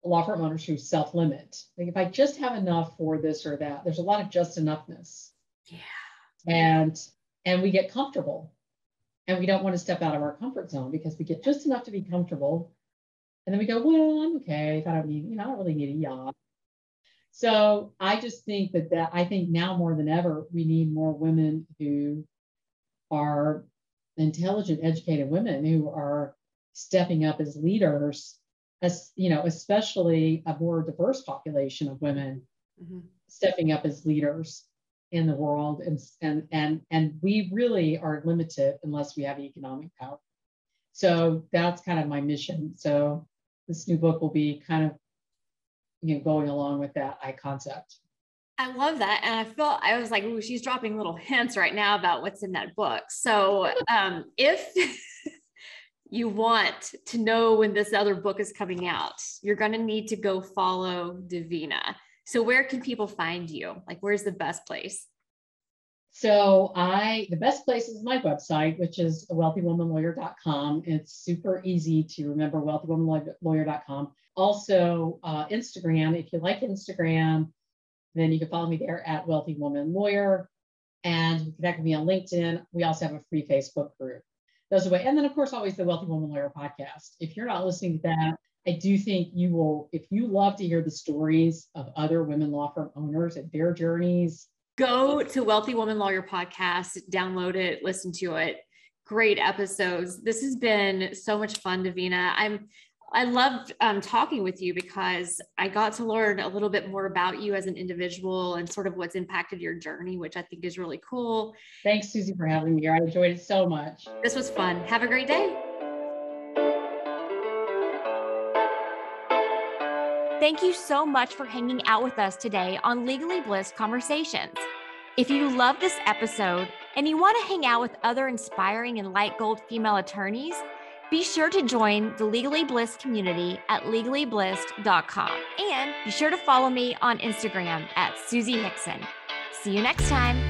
law firm owners who self limit. Like if I just have enough for this or that, there's a lot of just enoughness. Yeah. And and we get comfortable, and we don't want to step out of our comfort zone because we get just enough to be comfortable, and then we go, well, I'm okay. I don't need, you know, I don't really need a yacht. So I just think that that I think now more than ever we need more women who are intelligent, educated women who are stepping up as leaders, as you know, especially a more diverse population of women mm-hmm. stepping up as leaders in the world and and and and we really are limited unless we have economic power. So that's kind of my mission. So this new book will be kind of you know, going along with that I concept. I love that. And I felt I was like, ooh, she's dropping little hints right now about what's in that book. So um, if you want to know when this other book is coming out, you're going to need to go follow Davina. So where can people find you? Like, where's the best place? So I, the best place is my website, which is wealthywomanlawyer.com. It's super easy to remember, wealthywomanlawyer.com. Also, uh, Instagram. If you like Instagram, then you can follow me there at Wealthy Woman Lawyer, and you can connect with me on LinkedIn. We also have a free Facebook group. Those are way, and then of course always the Wealthy Woman Lawyer podcast. If you're not listening to that, I do think you will. If you love to hear the stories of other women law firm owners and their journeys go to Wealthy Woman Lawyer podcast, download it, listen to it. Great episodes. This has been so much fun, Davina. I'm I loved um, talking with you because I got to learn a little bit more about you as an individual and sort of what's impacted your journey, which I think is really cool. Thanks, Susie, for having me here. I enjoyed it so much. This was fun. Have a great day. Thank you so much for hanging out with us today on Legally Blissed Conversations. If you love this episode and you want to hang out with other inspiring and light gold female attorneys, be sure to join the Legally Blissed community at legallybliss.com and be sure to follow me on Instagram at Susie Hickson. See you next time.